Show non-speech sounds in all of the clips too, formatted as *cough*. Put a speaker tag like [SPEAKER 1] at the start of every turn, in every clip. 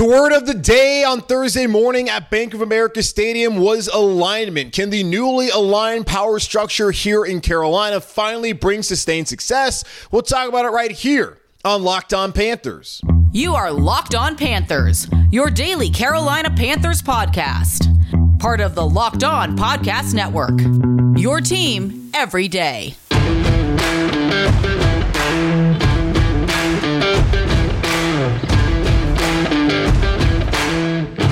[SPEAKER 1] The word of the day on Thursday morning at Bank of America Stadium was alignment. Can the newly aligned power structure here in Carolina finally bring sustained success? We'll talk about it right here on Locked On Panthers.
[SPEAKER 2] You are Locked On Panthers, your daily Carolina Panthers podcast. Part of the Locked On Podcast Network. Your team every day.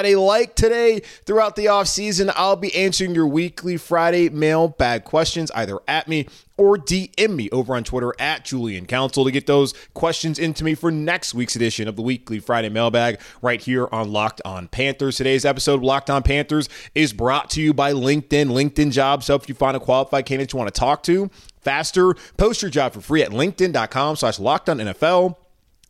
[SPEAKER 1] Friday. Like today, throughout the off season, I'll be answering your weekly Friday mailbag questions either at me or DM me over on Twitter at Julian Council to get those questions into me for next week's edition of the weekly Friday mailbag right here on Locked On Panthers. Today's episode of Locked On Panthers is brought to you by LinkedIn. LinkedIn jobs help you find a qualified candidate you want to talk to faster. Post your job for free at LinkedIn.com slash locked on NFL.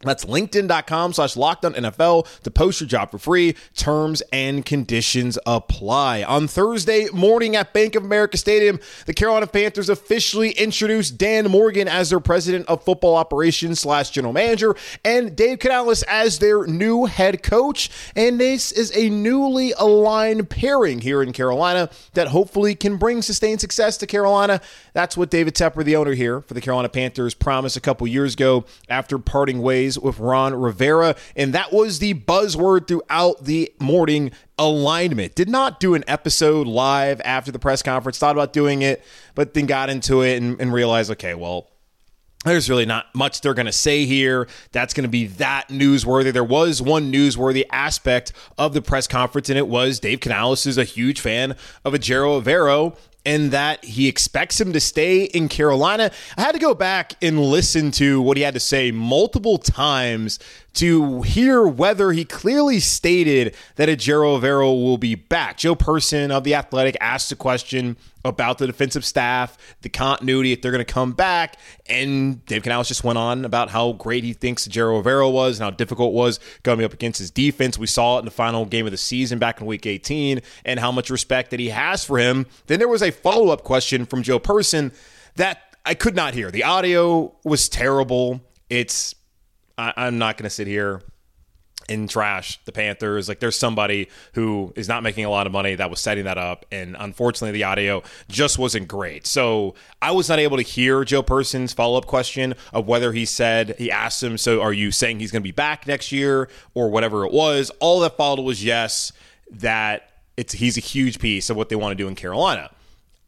[SPEAKER 1] That's linkedin.com slash lockdown NFL to post your job for free. Terms and conditions apply. On Thursday morning at Bank of America Stadium, the Carolina Panthers officially introduced Dan Morgan as their president of football operations slash general manager and Dave Canales as their new head coach. And this is a newly aligned pairing here in Carolina that hopefully can bring sustained success to Carolina. That's what David Tepper, the owner here for the Carolina Panthers, promised a couple years ago after parting ways with Ron Rivera. And that was the buzzword throughout the morning alignment. Did not do an episode live after the press conference, thought about doing it, but then got into it and, and realized, okay, well, there's really not much they're going to say here that's going to be that newsworthy. There was one newsworthy aspect of the press conference, and it was Dave Canales is a huge fan of Ejiro Evero and that he expects him to stay in Carolina. I had to go back and listen to what he had to say multiple times to hear whether he clearly stated that Ejiro Evero will be back. Joe Person of The Athletic asked a question about the defensive staff, the continuity, if they're going to come back. And Dave Canales just went on about how great he thinks Ejiro Evero was and how difficult it was going up against his defense. We saw it in the final game of the season back in week 18 and how much respect that he has for him. Then there was a follow up question from Joe Person that I could not hear. The audio was terrible. It's I, I'm not going to sit here and trash the Panthers. Like there's somebody who is not making a lot of money that was setting that up, and unfortunately the audio just wasn't great. So I was not able to hear Joe Person's follow up question of whether he said he asked him, "So are you saying he's going to be back next year or whatever it was?" All that followed was yes, that it's he's a huge piece of what they want to do in Carolina.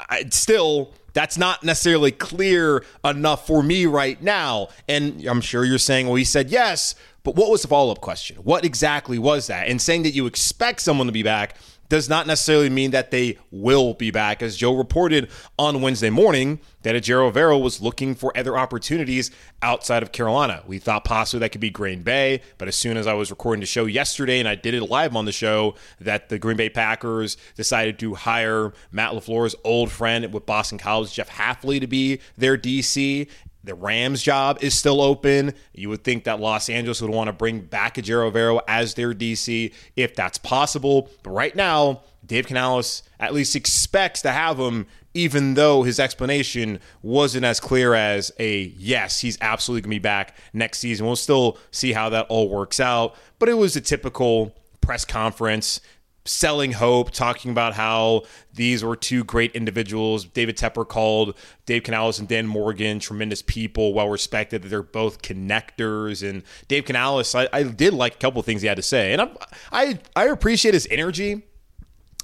[SPEAKER 1] I, still that's not necessarily clear enough for me right now. And I'm sure you're saying, well, he said yes, but what was the follow up question? What exactly was that? And saying that you expect someone to be back does not necessarily mean that they will be back. As Joe reported on Wednesday morning, that Ejiro Evero was looking for other opportunities outside of Carolina. We thought possibly that could be Green Bay, but as soon as I was recording the show yesterday and I did it live on the show, that the Green Bay Packers decided to hire Matt LaFleur's old friend with Boston College, Jeff Hafley, to be their DC. The Rams job is still open. You would think that Los Angeles would want to bring back Ejiro Evero as their DC if that's possible. But right now, Dave Canales at least expects to have him, even though his explanation wasn't as clear as a yes, he's absolutely going to be back next season. We'll still see how that all works out. But it was a typical press conference selling hope, talking about how these were two great individuals. David Tepper called Dave Canales and Dan Morgan tremendous people, well respected, that they're both connectors. And Dave Canales, I, I did like a couple of things he had to say. And I, I, I appreciate his energy.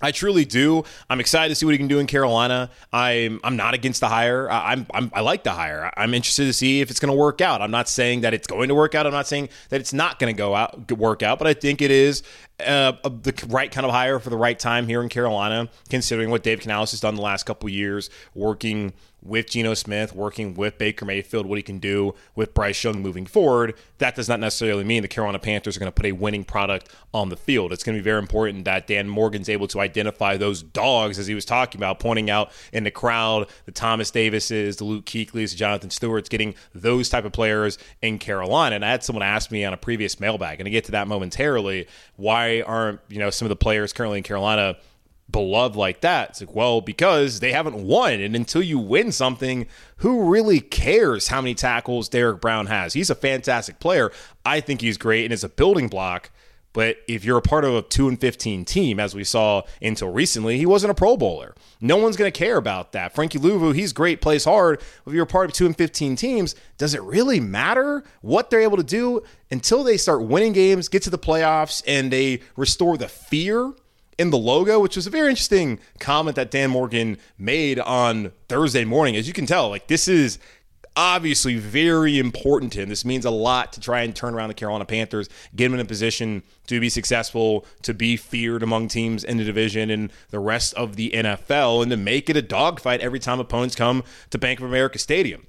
[SPEAKER 1] I truly do. I'm excited to see what he can do in Carolina. I'm I'm not against the hire. I'm, I'm i like the hire. I'm interested to see if it's going to work out. I'm not saying that it's going to work out. I'm not saying that it's not going to go out work out. But I think it is uh, the right kind of hire for the right time here in Carolina, considering what Dave Canales has done the last couple years, working with Geno Smith, working with Baker Mayfield, what he can do with Bryce Young moving forward, that does not necessarily mean the Carolina Panthers are going to put a winning product on the field. It's going to be very important that Dan Morgan's able to identify those dogs, as he was talking about, pointing out in the crowd the Thomas Davises, the Luke Kuechlys, the Jonathan Stewarts, getting those type of players in Carolina. And I had someone ask me on a previous mailbag, and to get to that momentarily, why aren't you know some of the players currently in Carolina beloved like that? It's like, well, because they haven't won. And until you win something, who really cares how many tackles Derrick Brown has? He's a fantastic player. I think he's great and is a building block. But if you're a part of a 2 and 15 team, as we saw until recently, he wasn't a Pro Bowler. No one's going to care about that. Frankie Luvu, he's great, plays hard. If you're a part of 2 and 15 teams, does it really matter what they're able to do until they start winning games, get to the playoffs, and they restore the fear in the logo, which was a very interesting comment that Dan Morgan made on Thursday morning. As you can tell, like this is obviously very important to him. This means a lot to try and turn around the Carolina Panthers, get them in a position to be successful, to be feared among teams in the division and the rest of the NFL, and to make it a dogfight every time opponents come to Bank of America Stadium.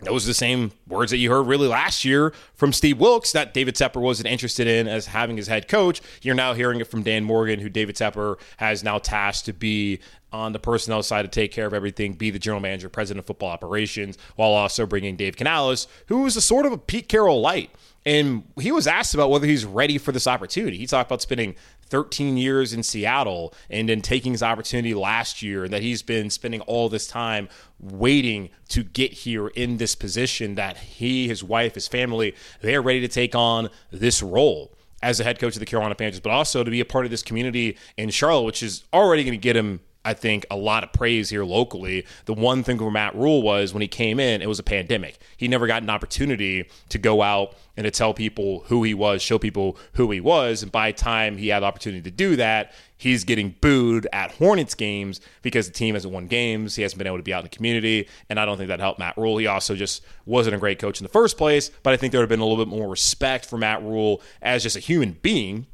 [SPEAKER 1] Those are the same words that you heard really last year from Steve Wilks that David Tepper wasn't interested in as having his head coach. You're now hearing it from Dan Morgan, who David Tepper has now tasked to be on the personnel side to take care of everything, be the general manager, president of football operations, while also bringing Dave Canales, who is a sort of a Pete Carroll light. And he was asked about whether he's ready for this opportunity. He talked about spending 13 years in Seattle and then taking his opportunity last year, and that he's been spending all this time waiting to get here in this position that he, his wife, his family, they're ready to take on this role as the head coach of the Carolina Panthers, but also to be a part of this community in Charlotte, which is already going to get him I think, a lot of praise here locally. The one thing for Matt Rhule was when he came in, it was a pandemic. He never got an opportunity to go out and to tell people who he was, show people who he was. And by the time he had the opportunity to do that, he's getting booed at Hornets games because the team hasn't won games. He hasn't been able to be out in the community. And I don't think that helped Matt Rhule. He also just wasn't a great coach in the first place. But I think there would have been a little bit more respect for Matt Rhule as just a human being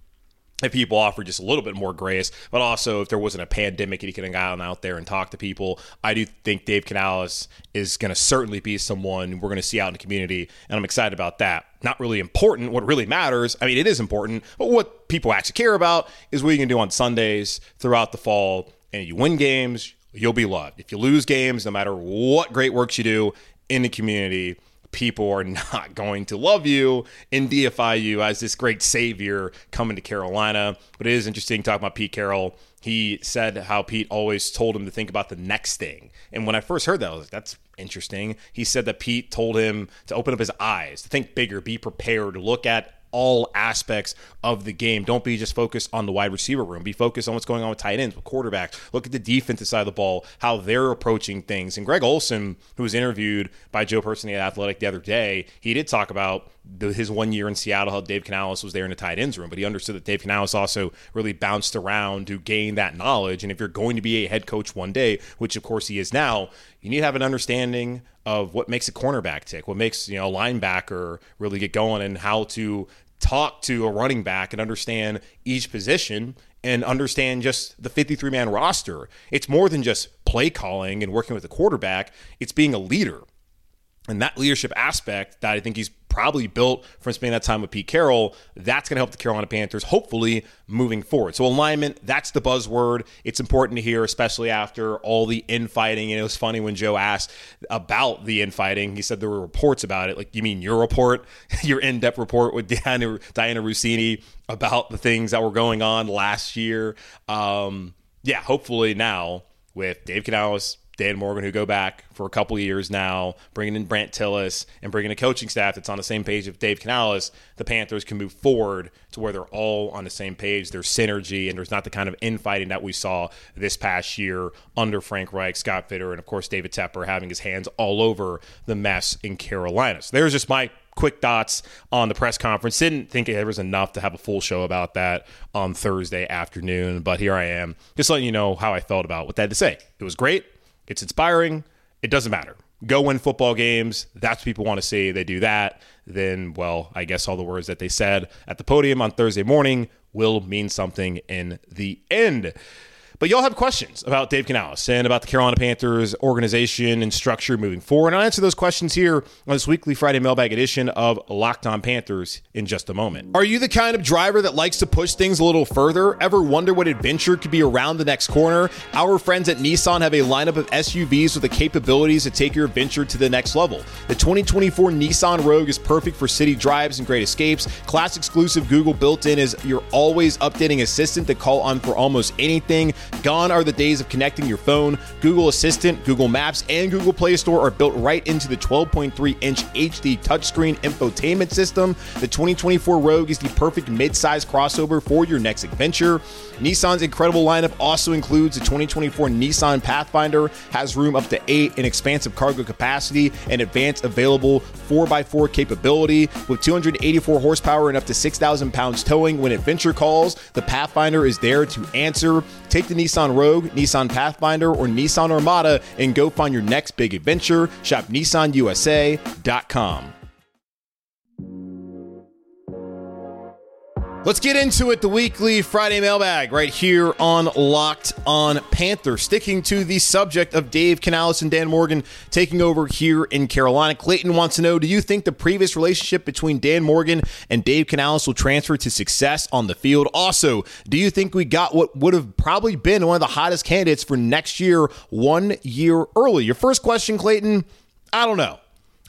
[SPEAKER 1] if people offered just a little bit more grace, but also if there wasn't a pandemic and he could have gone out there and talked to people, I do think Dave Canales is going to certainly be someone we're going to see out in the community, and I'm excited about that. Not really important. What really matters, I mean, it is important, but what people actually care about is what you can do on Sundays throughout the fall, and you win games, you'll be loved. If you lose games, no matter what great works you do in the community, people are *laughs* not going to love you and deify you as this great savior coming to Carolina. But it is interesting talking about Pete Carroll. He said how Pete always told him to think about the next thing. And when I first heard that, I was like, that's interesting. He said that Pete told him to open up his eyes, to think bigger, be prepared, look at all aspects of the game. Don't be just focused on the wide receiver room. Be focused on what's going on with tight ends, with quarterbacks. Look at the defensive side of the ball, how they're approaching things. And Greg Olsen, who was interviewed by Joe Person at Athletic the other day, he did talk about the, his one year in Seattle, how Dave Canales was there in the tight ends room, but he understood that Dave Canales also really bounced around to gain that knowledge. And if you're going to be a head coach one day, which of course he is now, you need to have an understanding of what makes a cornerback tick, what makes you know a linebacker really get going, and how to talk to a running back and understand each position and understand just the 53 man roster. It's more than just play calling and working with the quarterback, it's being a leader. And that leadership aspect that I think he's probably built from spending that time with Pete Carroll. That's going to help the Carolina Panthers, hopefully, moving forward. So, alignment, that's the buzzword. It's important to hear, especially after all the infighting. And it was funny when Joe asked about the infighting. He said there were reports about it. Like, you mean your report, *laughs* your in depth report with Diana, Russini about the things that were going on last year? Um, yeah, hopefully now with Dave Canales Dan Morgan, who go back for a couple years now, bringing in Brandt Tilis and bringing a coaching staff that's on the same page with Dave Canales, the Panthers can move forward to where they're all on the same page. There's synergy, and there's not the kind of infighting that we saw this past year under Frank Reich, Scott Fitter, and of course David Tepper having his hands all over the mess in Carolina. So there's just my quick dots on the press conference. Didn't think it was enough to have a full show about that on Thursday afternoon, but here I am, just letting you know how I felt about what they had to say. It was great. It's inspiring. It doesn't matter. Go win football games. That's what people want to see. They do that. Then, well, I guess all the words that they said at the podium on Thursday morning will mean something in the end. But y'all have questions about Dave Canales and about the Carolina Panthers organization and structure moving forward. And I'll answer those questions here on this weekly Friday mailbag edition of Locked On Panthers in just a moment. Are you the kind of driver that likes to push things a little further? Ever wonder what adventure could be around the next corner? Our friends at Nissan have a lineup of SUVs with the capabilities to take your adventure to the next level. The 2024 Nissan Rogue is perfect for city drives and great escapes. Class exclusive Google built in is your always updating assistant to call on for almost anything. Gone are the days of connecting your phone. Google Assistant, Google Maps, and Google Play Store are built right into the 12.3 inch HD touchscreen infotainment system. The 2024 Rogue is the perfect mid-size crossover for your next adventure. Nissan's incredible lineup also includes the 2024 Nissan Pathfinder, has room up to eight in expansive cargo capacity and advanced available 4x4 capability with 284 horsepower and up to 6,000 pounds towing. When adventure calls, the Pathfinder is there to answer. Take the Nissan Rogue, Nissan Pathfinder, or Nissan Armada and go find your next big adventure. Shop NissanUSA.com. Let's get into it. The weekly Friday mailbag right here on Locked on Panther. Sticking to the subject of Dave Canales and Dan Morgan taking over here in Carolina. Clayton wants to know Do you think the previous relationship between Dan Morgan and Dave Canales will transfer to success on the field? Also, do you think we got what would have probably been one of the hottest candidates for next year one year early? Your first question, Clayton, I don't know.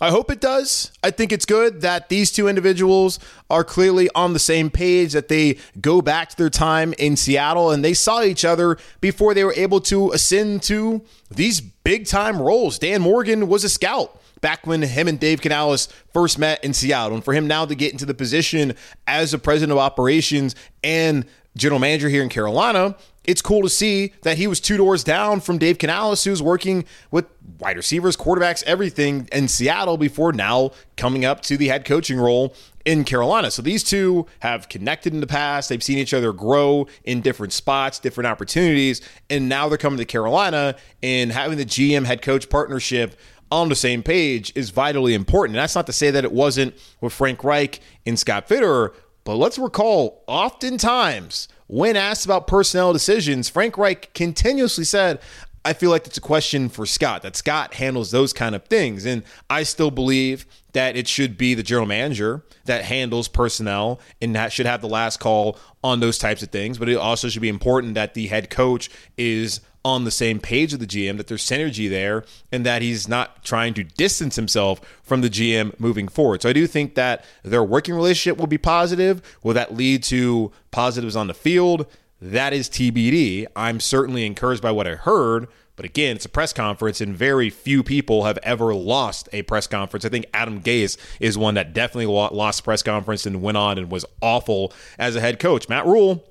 [SPEAKER 1] I hope it does. I think it's good that these two individuals are clearly on the same page, that they go back to their time in Seattle and they saw each other before they were able to ascend to these big time roles. Dan Morgan was a scout back when him and Dave Canales first met in Seattle. And for him now to get into the position as a president of operations and general manager here in Carolina, it's cool to see that he was two doors down from Dave Canales, who's working with wide receivers, quarterbacks, everything in Seattle before now coming up to the head coaching role in Carolina. So these two have connected in the past. They've seen each other grow in different spots, different opportunities, and now they're coming to Carolina and having the GM head coach partnership on the same page is vitally important. And that's not to say that it wasn't with Frank Reich and Scott Fitterer, but let's recall oftentimes when asked about personnel decisions, Frank Reich continuously said, I feel like it's a question for Scott, that Scott handles those kind of things. And I still believe that it should be the general manager that handles personnel and that should have the last call on those types of things. But it also should be important that the head coach is on the same page with the GM, that there's synergy there, and that he's not trying to distance himself from the GM moving forward. So I do think that their working relationship will be positive. Will that lead to positives on the field? That is TBD. I'm certainly encouraged by what I heard. But again, it's a press conference, and very few people have ever lost a press conference. I think Adam Gase is one that definitely lost press conference and went on and was awful as a head coach. Matt Rhule,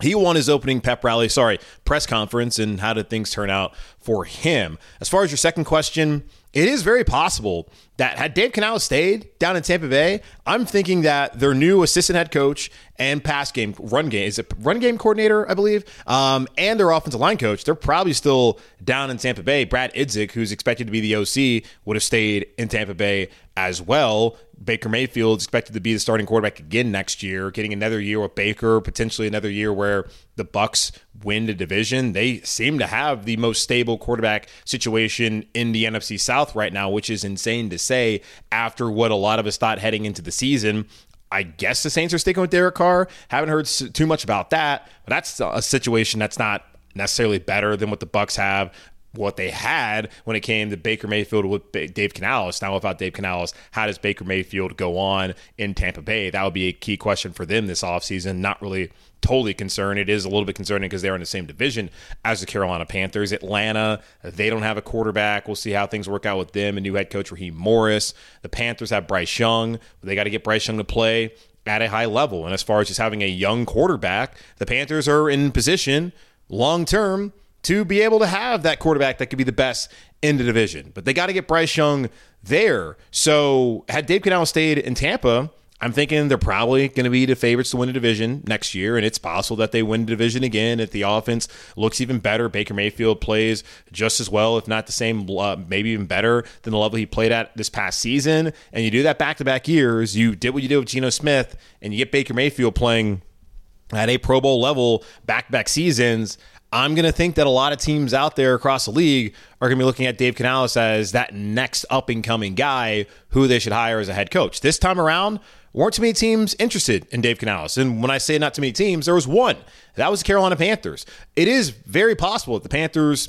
[SPEAKER 1] he won his opening pep rally, sorry, press conference, and how did things turn out for him? As far as your second question, it is very possible that had Dave Canales stayed down in Tampa Bay, I'm thinking that their new assistant head coach and pass game run game is it run game coordinator, I believe, um, and their offensive line coach, they're probably still down in Tampa Bay. Brad Idzik, who's expected to be the OC, would have stayed in Tampa Bay as well. Baker Mayfield is expected to be the starting quarterback again next year, getting another year with Baker, potentially another year where the Bucs win the division. They seem to have the most stable quarterback situation in the NFC South right now, which is insane to say after what a lot of us thought heading into the season. I guess the Saints are sticking with Derek Carr. Haven't heard too much about that, but that's a situation that's not necessarily better than what the Bucs have what they had when it came to Baker Mayfield with Dave Canales. Now, without Dave Canales, how does Baker Mayfield go on in Tampa Bay? That would be a key question for them this offseason. Not really totally concerned. It is a little bit concerning because they're in the same division as the Carolina Panthers. Atlanta, they don't have a quarterback. We'll see how things work out with them and new head coach Raheem Morris. The Panthers have Bryce Young. They got to get Bryce Young to play at a high level. And as far as just having a young quarterback, the Panthers are in position long term to be able to have that quarterback that could be the best in the division. But they got to get Bryce Young there. So had Dave Canales stayed in Tampa, I'm thinking they're probably going to be the favorites to win the division next year, and it's possible that they win the division again if the offense looks even better. Baker Mayfield plays just as well, if not the same, uh, maybe even better than the level he played at this past season. And you do that back to back years. You did what you did with Geno Smith, and you get Baker Mayfield playing at a Pro Bowl level back to back seasons. I'm going to think that a lot of teams out there across the league are going to be looking at Dave Canales as that next up and coming guy who they should hire as a head coach. This time around, weren't too many teams interested in Dave Canales. And when I say not too many teams, there was one. That was the Carolina Panthers. It is very possible that the Panthers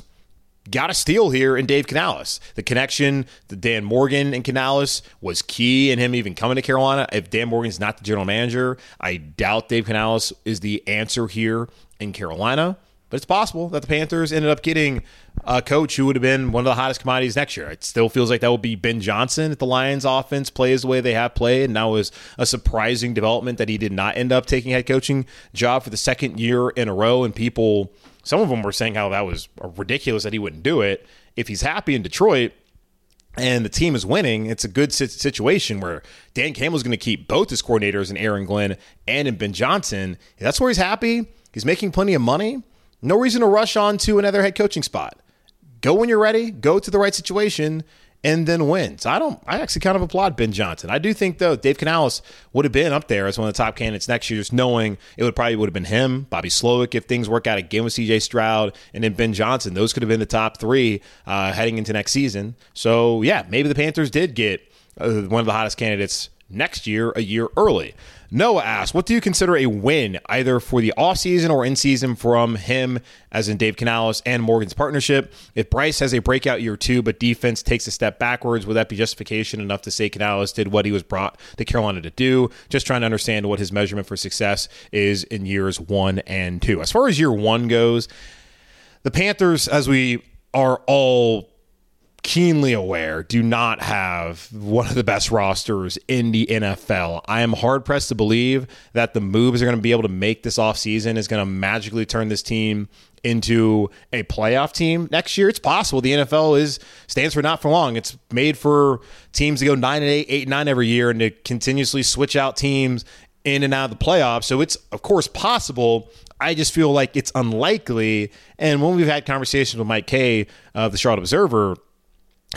[SPEAKER 1] got a steal here in Dave Canales. The connection, the Dan Morgan and Canales was key in him even coming to Carolina. If Dan Morgan's not the general manager, I doubt Dave Canales is the answer here in Carolina. But it's possible that the Panthers ended up getting a coach who would have been one of the hottest commodities next year. It still feels like that would be Ben Johnson if the Lions offense plays the way they have played. And that was a surprising development that he did not end up taking head coaching job for the second year in a row. And people, some of them were saying how that was ridiculous that he wouldn't do it. If he's happy in Detroit, and the team is winning, it's a good situation where Dan Campbell's going to keep both his coordinators in Aaron Glenn and in Ben Johnson. That's where he's happy. He's making plenty of money. No reason to rush on to another head coaching spot. Go when you're ready, go to the right situation, and then win. So I don't I actually kind of applaud Ben Johnson. I do think though Dave Canales would have been up there as one of the top candidates next year, just knowing it would probably would have been him, Bobby Slowik if things work out again with CJ Stroud, and then Ben Johnson. Those could have been the top three uh, heading into next season. So yeah, maybe the Panthers did get uh, one of the hottest candidates next year, a year early. Noah asks, what do you consider a win either for the offseason or in season from him, as in Dave Canales and Morgan's partnership? If Bryce has a breakout year two, but defense takes a step backwards, would that be justification enough to say Canales did what he was brought to Carolina to do? Just trying to understand what his measurement for success is in years one and two. As far as year one goes, the Panthers, as we are all keenly aware, do not have one of the best rosters in the NFL. I am hard pressed to believe that the moves are going to be able to make this offseason is going to magically turn this team into a playoff team next year. It's possible. The NFL is stands for not for long. It's made for teams to go nine and eight, eight and nine every year, and to continuously switch out teams in and out of the playoffs. So it's of course possible. I just feel like it's unlikely. And when we've had conversations with Mike Kaye of the Charlotte Observer,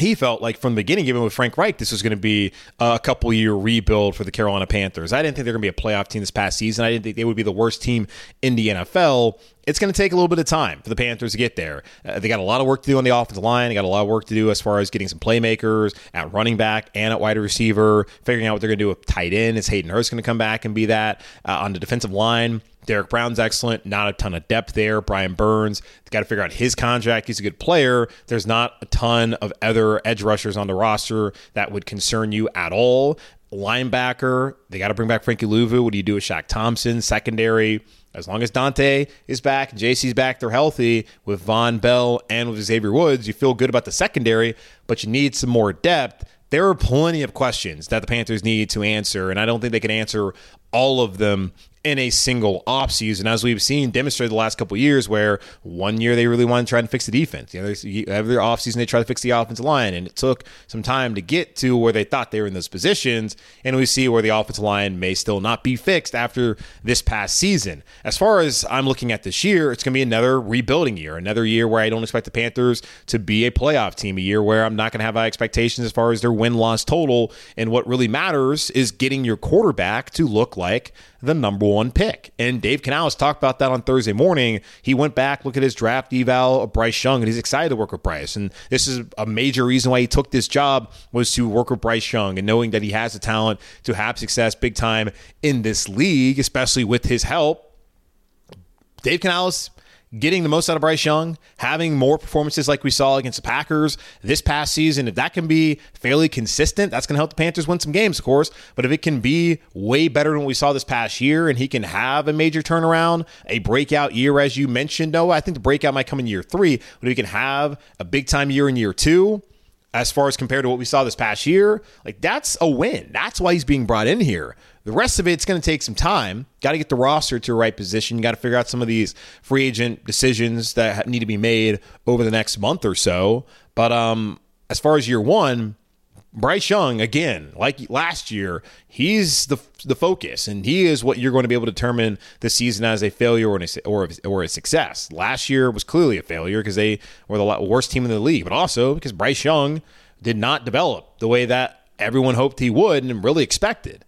[SPEAKER 1] he felt like from the beginning, even with Frank Reich, this was going to be a couple year rebuild for the Carolina Panthers. I didn't think they're going to be a playoff team this past season. I didn't think they would be the worst team in the NFL. It's going to take a little bit of time for the Panthers to get there. Uh, they got a lot of work to do on the offensive line. They got a lot of work to do as far as getting some playmakers at running back and at wide receiver, figuring out what they're going to do with tight end. Is Hayden Hurst going to come back and be that uh, on the defensive line? Derrick Brown's excellent. Not a ton of depth there. Brian Burns, got to figure out his contract. He's a good player. There's not a ton of other edge rushers on the roster that would concern you at all. Linebacker, they got to bring back Frankie Luvu. What do you do with Shaq Thompson? Secondary, as long as Donte is back, JC's back, they're healthy with Vonn Bell and with Xavier Woods. You feel good about the secondary, but you need some more depth. There are plenty of questions that the Panthers need to answer, and I don't think they can answer all of them in a single offseason, as we've seen demonstrated the last couple years, where one year they really wanted to try and fix the defense. You know, every offseason they try to fix the offensive line, and it took some time to get to where they thought they were in those positions. And we see where the offensive line may still not be fixed after this past season. As far as I'm looking at this year, it's going to be another rebuilding year, another year where I don't expect the Panthers to be a playoff team, a year where I'm not going to have high expectations as far as their win loss total. And what really matters is getting your quarterback to look like the number one pick. And Dave Canales talked about that on Thursday morning. He went back, look at his draft eval of Bryce Young, and he's excited to work with Bryce. And this is a major reason why he took this job was to work with Bryce Young and knowing that he has the talent to have success big time in this league, especially with his help. Dave Canales getting the most out of Bryce Young, having more performances like we saw against the Packers this past season, if that can be fairly consistent, that's going to help the Panthers win some games, of course. But if it can be way better than what we saw this past year and he can have a major turnaround, a breakout year, as you mentioned, Noah, I think the breakout might come in year three, but if he can have a big time year in year two, as far as compared to what we saw this past year, like that's a win. That's why he's being brought in here. The rest of it's going to take some time. Got to get the roster to the right position. Got to figure out some of these free agent decisions that need to be made over the next month or so. But um, as far as year one, Bryce Young, again, like last year, he's the the focus, and he is what you're going to be able to determine the season as a failure or a, or, or a success. Last year was clearly a failure because they were the worst team in the league, but also because Bryce Young did not develop the way that everyone hoped he would and really expected.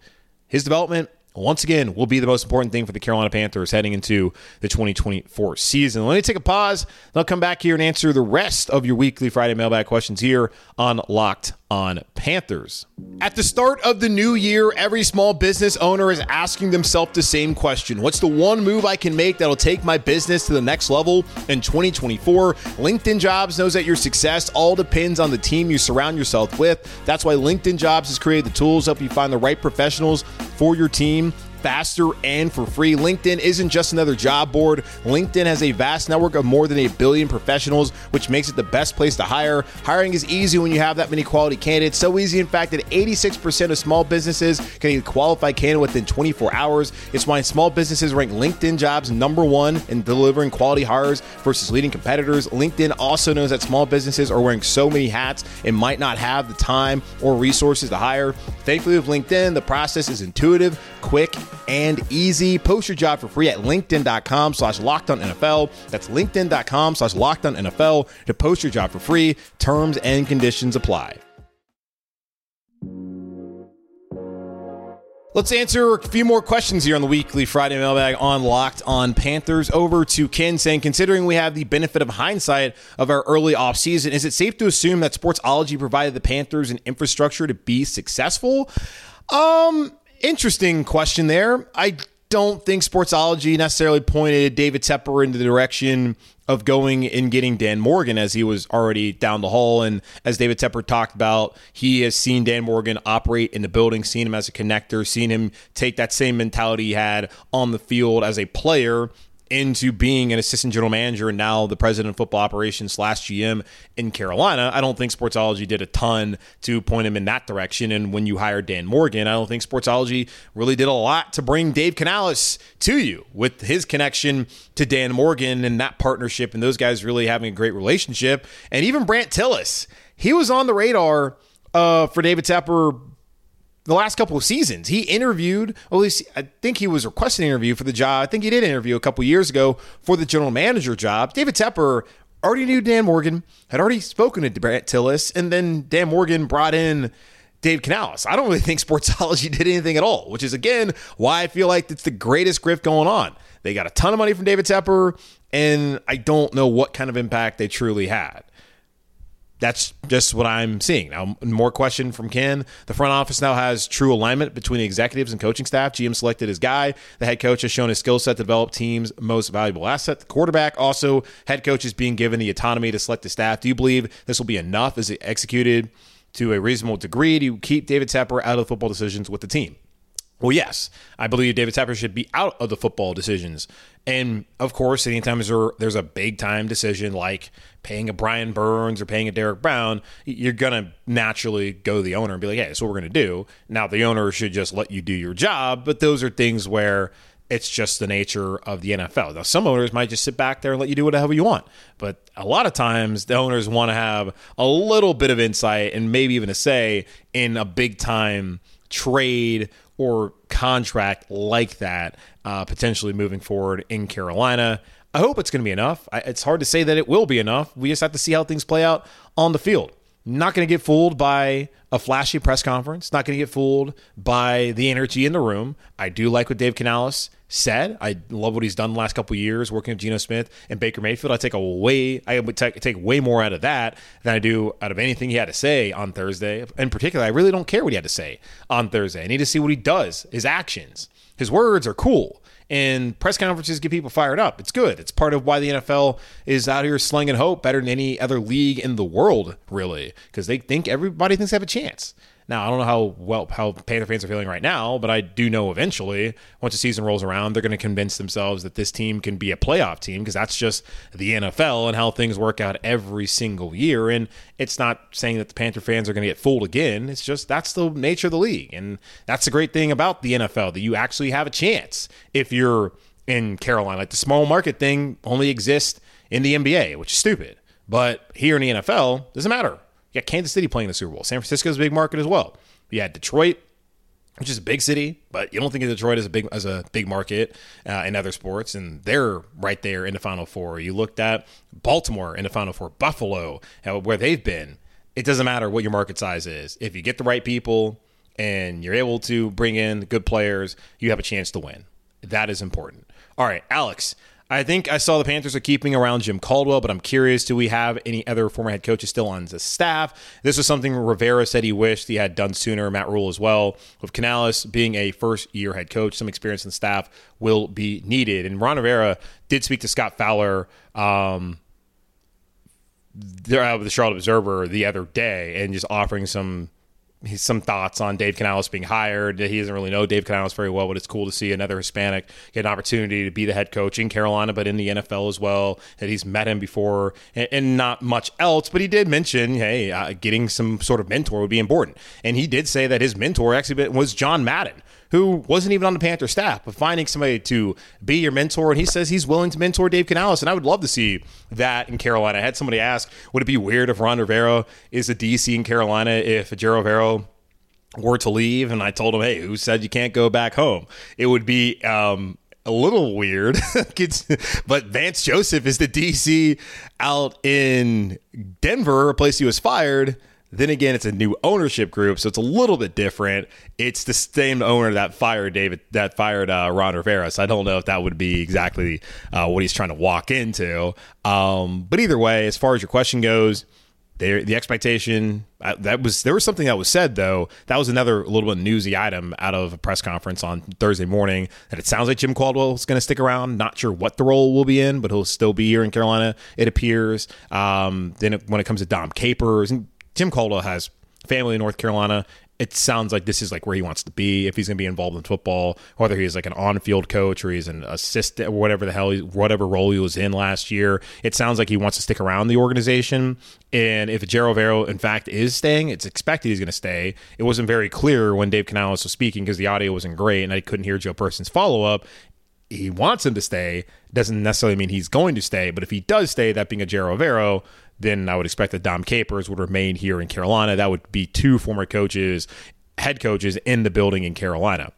[SPEAKER 1] His development once again, will be the most important thing for the Carolina Panthers heading into the 2024 season. Let me take a pause. I'll come back here and answer the rest of your weekly Friday mailbag questions here on Locked on Panthers. At the start of the new year, every small business owner is asking themselves the same question What's the one move I can make that'll take my business to the next level in 2024? LinkedIn Jobs knows that your success all depends on the team you surround yourself with. That's why LinkedIn Jobs has created the tools to help you find the right professionals for your team faster and for free. LinkedIn isn't just another job board. LinkedIn has a vast network of more than a billion professionals, which makes it the best place to hire. Hiring is easy when you have that many quality candidates. So easy, in fact, that 86% of small businesses can a qualified candidate within 24 hours. It's why small businesses rank LinkedIn jobs number one in delivering quality hires versus leading competitors. LinkedIn also knows that small businesses are wearing so many hats and might not have the time or resources to hire. Thankfully, with LinkedIn, the process is intuitive, quick, and easy. Post your job for free at linkedin.com slash locked on NFL. That's linkedin.com slash locked on NFL to post your job for free. Terms and conditions apply. Let's answer a few more questions here on the weekly Friday mailbag on Locked on Panthers. Over to Ken saying, considering we have the benefit of hindsight of our early offseason, is it safe to assume that Sportsology provided the Panthers an infrastructure to be successful? Um, interesting question there. I don't think Sportsology necessarily pointed David Tepper in the direction of going and getting Dan Morgan as he was already down the hall. And as David Tepper talked about, he has seen Dan Morgan operate in the building, seen him as a connector, seen him take that same mentality he had on the field as a player into being an assistant general manager and now the president of football operations slash GM in Carolina. I don't think Sportsology did a ton to point him in that direction. And when you hired Dan Morgan, I don't think Sportsology really did a lot to bring Dave Canales to you with his connection to Dan Morgan and that partnership and those guys really having a great relationship. And even Brandt Tilis, he was on the radar uh, for David Tepper the last couple of seasons. He interviewed, at least I think he was requesting an interview for the job. I think he did interview a couple years ago for the general manager job. David Tepper already knew Dan Morgan, had already spoken to Brandt Tilis, and then Dan Morgan brought in Dave Canales. I don't really think *laughs* Sportsology did anything at all, which is again why I feel like it's the greatest grift going on. They got a ton of money from David Tepper, and I don't know what kind of impact they truly had that's just what I'm seeing. Now, more question from Ken. The front office now has true alignment between the executives and coaching staff. GM selected his guy. The head coach has shown his skill set to develop team's most valuable asset. The quarterback also, head coach is being given the autonomy to select the staff. Do you believe this will be enough? Is it executed to a reasonable degree to keep David Tepper out of football decisions with the team? Well, yes, I believe David Tepper should be out of the football decisions. And of course, anytime there's a big time decision like paying a Brian Burns or paying a Derrick Brown, you're going to naturally go to the owner and be like, hey, that's what we're going to do. Now, the owner should just let you do your job. But those are things where it's just the nature of the NFL. Now, some owners might just sit back there and let you do whatever you want. But a lot of times, the owners want to have a little bit of insight and maybe even a say in a big time trade or contract like that, uh, potentially moving forward in Carolina. I hope it's going to be enough. I, it's hard to say that it will be enough. We just have to see how things play out on the field. Not going to get fooled by a flashy press conference. Not going to get fooled by the energy in the room. I do like what Dave Canales said. I love what he's done the last couple years working with Geno Smith and Baker Mayfield. I take a way I would take, take way more out of that than I do out of anything he had to say on Thursday. In particular, I really don't care what he had to say on Thursday. I need to see what he does, his actions. His words are cool and press conferences get people fired up. It's good. It's part of why the NFL is out here slinging hope better than any other league in the world, really, because they think everybody thinks they have a chance. Now, I don't know how well how Panther fans are feeling right now, but I do know eventually, once the season rolls around, they're going to convince themselves that this team can be a playoff team because that's just the NFL and how things work out every single year. And it's not saying that the Panther fans are going to get fooled again. It's just that's the nature of the league, and that's the great thing about the NFL that you actually have a chance if you're in Carolina. Like the small market thing only exists in the NBA, which is stupid. But here in the NFL, doesn't matter. You got Kansas City playing the Super Bowl. San Francisco's a big market as well. You had Detroit, which is a big city, but you don't think of Detroit as a big as a big market uh, in other sports, and they're right there in the Final Four. You looked at Baltimore in the Final Four, Buffalo, uh, where they've been. It doesn't matter what your market size is. If you get the right people and you're able to bring in good players, you have a chance to win. That is important. All right, Alex. I think I saw the Panthers are keeping around Jim Caldwell, but I'm curious do we have any other former head coaches still on the staff? This was something Rivera said he wished he had done sooner, Matt Rhule as well. With Canales being a first year head coach, some experience in staff will be needed. And Ron Rivera did speak to Scott Fowler. Um, there, the Charlotte Observer the other day, and just offering some some thoughts on Dave Canales being hired. He doesn't really know Dave Canales very well, but it's cool to see another Hispanic get an opportunity to be the head coach in Carolina, but in the NFL as well. That he's met him before, and, and not much else. But he did mention, hey, uh, getting some sort of mentor would be important, and he did say that his mentor actually was John Madden who wasn't even on the Panther staff, but finding somebody to be your mentor. And he says he's willing to mentor Dave Canales. And I would love to see that in Carolina. I had somebody ask, would it be weird if Ron Rivera is a DC in Carolina if Ejiro Evero were to leave? And I told him, hey, who said you can't go back home? It would be um, a little weird. *laughs* but Vance Joseph is the DC out in Denver, a place he was fired. Then again, it's a new ownership group, so it's a little bit different. It's the same owner that fired David, that fired uh, Ron Rivera. So I don't know if that would be exactly uh, what he's trying to walk into. Um, but either way, as far as your question goes, the expectation uh, that was there was something that was said though that was another little bit newsy item out of a press conference on Thursday morning that it sounds like Jim Caldwell is going to stick around. Not sure what the role will be in, but he'll still be here in Carolina. It appears. Um, then it, when it comes to Dom Capers and Tim Caldwell has family in North Carolina. It sounds like this is like where he wants to be if he's going to be involved in football, whether he's like an on-field coach or he's an assistant or whatever the hell, he, whatever role he was in last year. It sounds like he wants to stick around the organization. And if Ejiro Evero, in fact, is staying, it's expected he's going to stay. It wasn't very clear when Dave Canales was speaking because the audio wasn't great and I couldn't hear Joe Person's follow-up he wants him to stay doesn't necessarily mean he's going to stay. But if he does stay, that being a Ejiro Evero, then I would expect that Dom Capers would remain here in Carolina. That would be two former coaches, head coaches in the building in Carolina.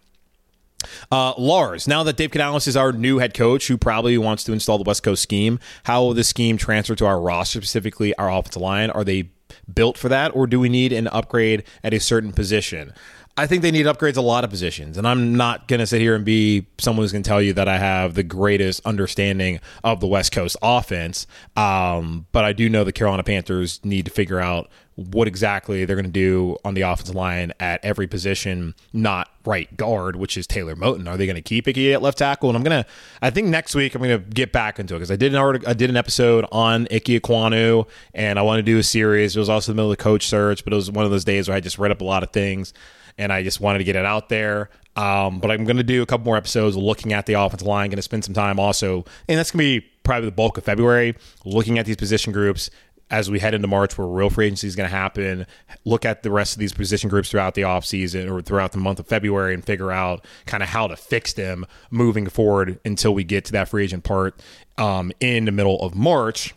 [SPEAKER 1] Uh, Lars, now that Dave Canales is our new head coach who probably wants to install the West Coast scheme, how will this scheme transfer to our roster, specifically our offensive line? Are they built for that, or do we need an upgrade at a certain position? I think they need upgrades a lot of positions. And I'm not going to sit here and be someone who's going to tell you that I have the greatest understanding of the West Coast offense. Um, but I do know the Carolina Panthers need to figure out what exactly they're going to do on the offensive line at every position, not right guard, which is Taylor Moton. Are they going to keep Ickey at left tackle? And I'm going to, I think next week I'm going to get back into it because I did an article, I did an episode on Ike Ekwonu and I want to do a series. It was also the middle of the coach search, but it was one of those days where I just read up a lot of things and I just wanted to get it out there. Um, but I'm going to do a couple more episodes looking at the offensive line. Going to spend some time also, and that's going to be probably the bulk of February, looking at these position groups as we head into March, where real free agency is going to happen. Look at the rest of these position groups throughout the offseason or throughout the month of February and figure out kind of how to fix them moving forward until we get to that free agent part um, in the middle of March.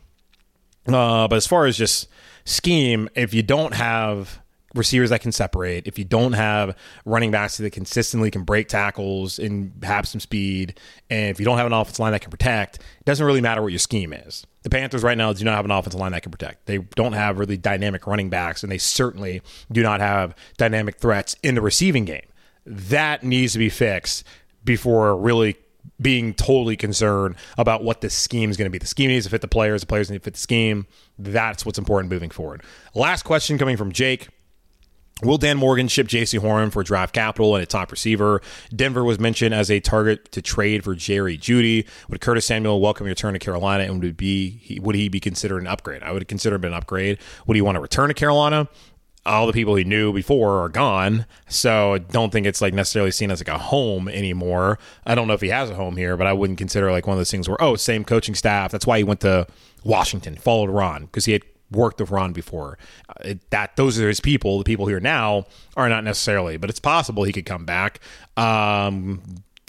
[SPEAKER 1] Uh, but as far as just scheme, if you don't have receivers that can separate, if you don't have running backs that consistently can break tackles and have some speed, and if you don't have an offensive line that can protect, it doesn't really matter what your scheme is. The Panthers right now do not have an offensive line that can protect. They don't have really dynamic running backs, and they certainly do not have dynamic threats in the receiving game. That needs to be fixed before really being totally concerned about what the scheme is going to be. The scheme needs to fit the players, the players need to fit the scheme. That's what's important moving forward. Last question coming from Jake. Will Dan Morgan ship Jaycee Horn for draft capital and a top receiver? Denver was mentioned as a target to trade for Jerry Jeudy. Would Curtis Samuel welcome a return to Carolina and would be would he be considered an upgrade? I would consider him an upgrade. Would he want to return to Carolina? All the people he knew before are gone, so I don't think it's like necessarily seen as like a home anymore. I don't know if he has a home here, but I wouldn't consider like one of those things where oh, same coaching staff. That's why he went to Washington, followed Ron because he had worked with Ron before. Uh, that those are his people. The people here now are not necessarily, but it's possible he could come back. Um,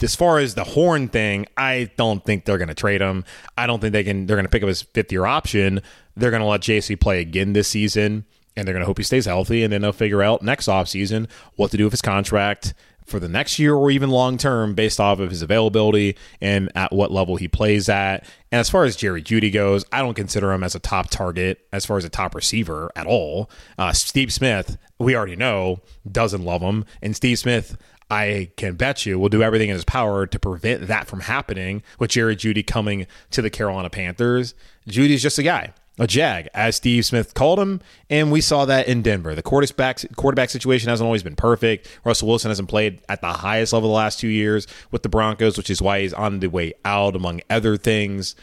[SPEAKER 1] as far as the horn thing, I don't think they're going to trade him. I don't think they can. They're going to pick up his fifth year option. They're going to let JC play again this season, and they're going to hope he stays healthy. And then they'll figure out next offseason what to do with his contract, for the next year or even long term based off of his availability and at what level he plays at. And as far as Jerry Jeudy goes, I don't consider him as a top target as far as a top receiver at all. Uh, Steve Smith, we already know, doesn't love him. And Steve Smith, I can bet you will do everything in his power to prevent that from happening with Jerry Jeudy coming to the Carolina Panthers. Jeudy's just a guy a jag, as Steve Smith called him, and we saw that in Denver. The quarterback quarterback situation hasn't always been perfect. Russell Wilson hasn't played at the highest level the last two years with the Broncos, which is why he's on the way out, among other things.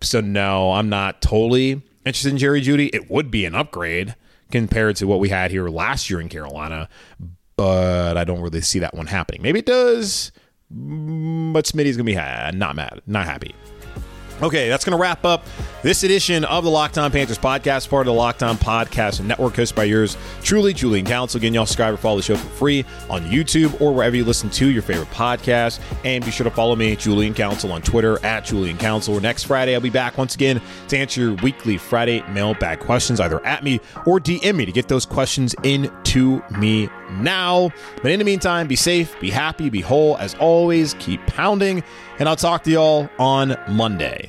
[SPEAKER 1] So no, I'm not totally interested in Jerry Jeudy. It would be an upgrade compared to what we had here last year in Carolina, but I don't really see that one happening. Maybe it does, but Smitty's gonna be not mad, not happy. Okay, that's going to wrap up this edition of the Locked On Panthers podcast, part of the Locked On Podcast Network, hosted by yours truly, Julian Council. Again, y'all subscribe or follow the show for free on YouTube or wherever you listen to your favorite podcast. And be sure to follow me, Julian Council, on Twitter at Julian Council. Next Friday, I'll be back once again to answer your weekly Friday mailbag questions, either at me or DM me to get those questions into me now. But in the meantime, be safe, be happy, be whole. As always, keep pounding, and I'll talk to y'all on Monday.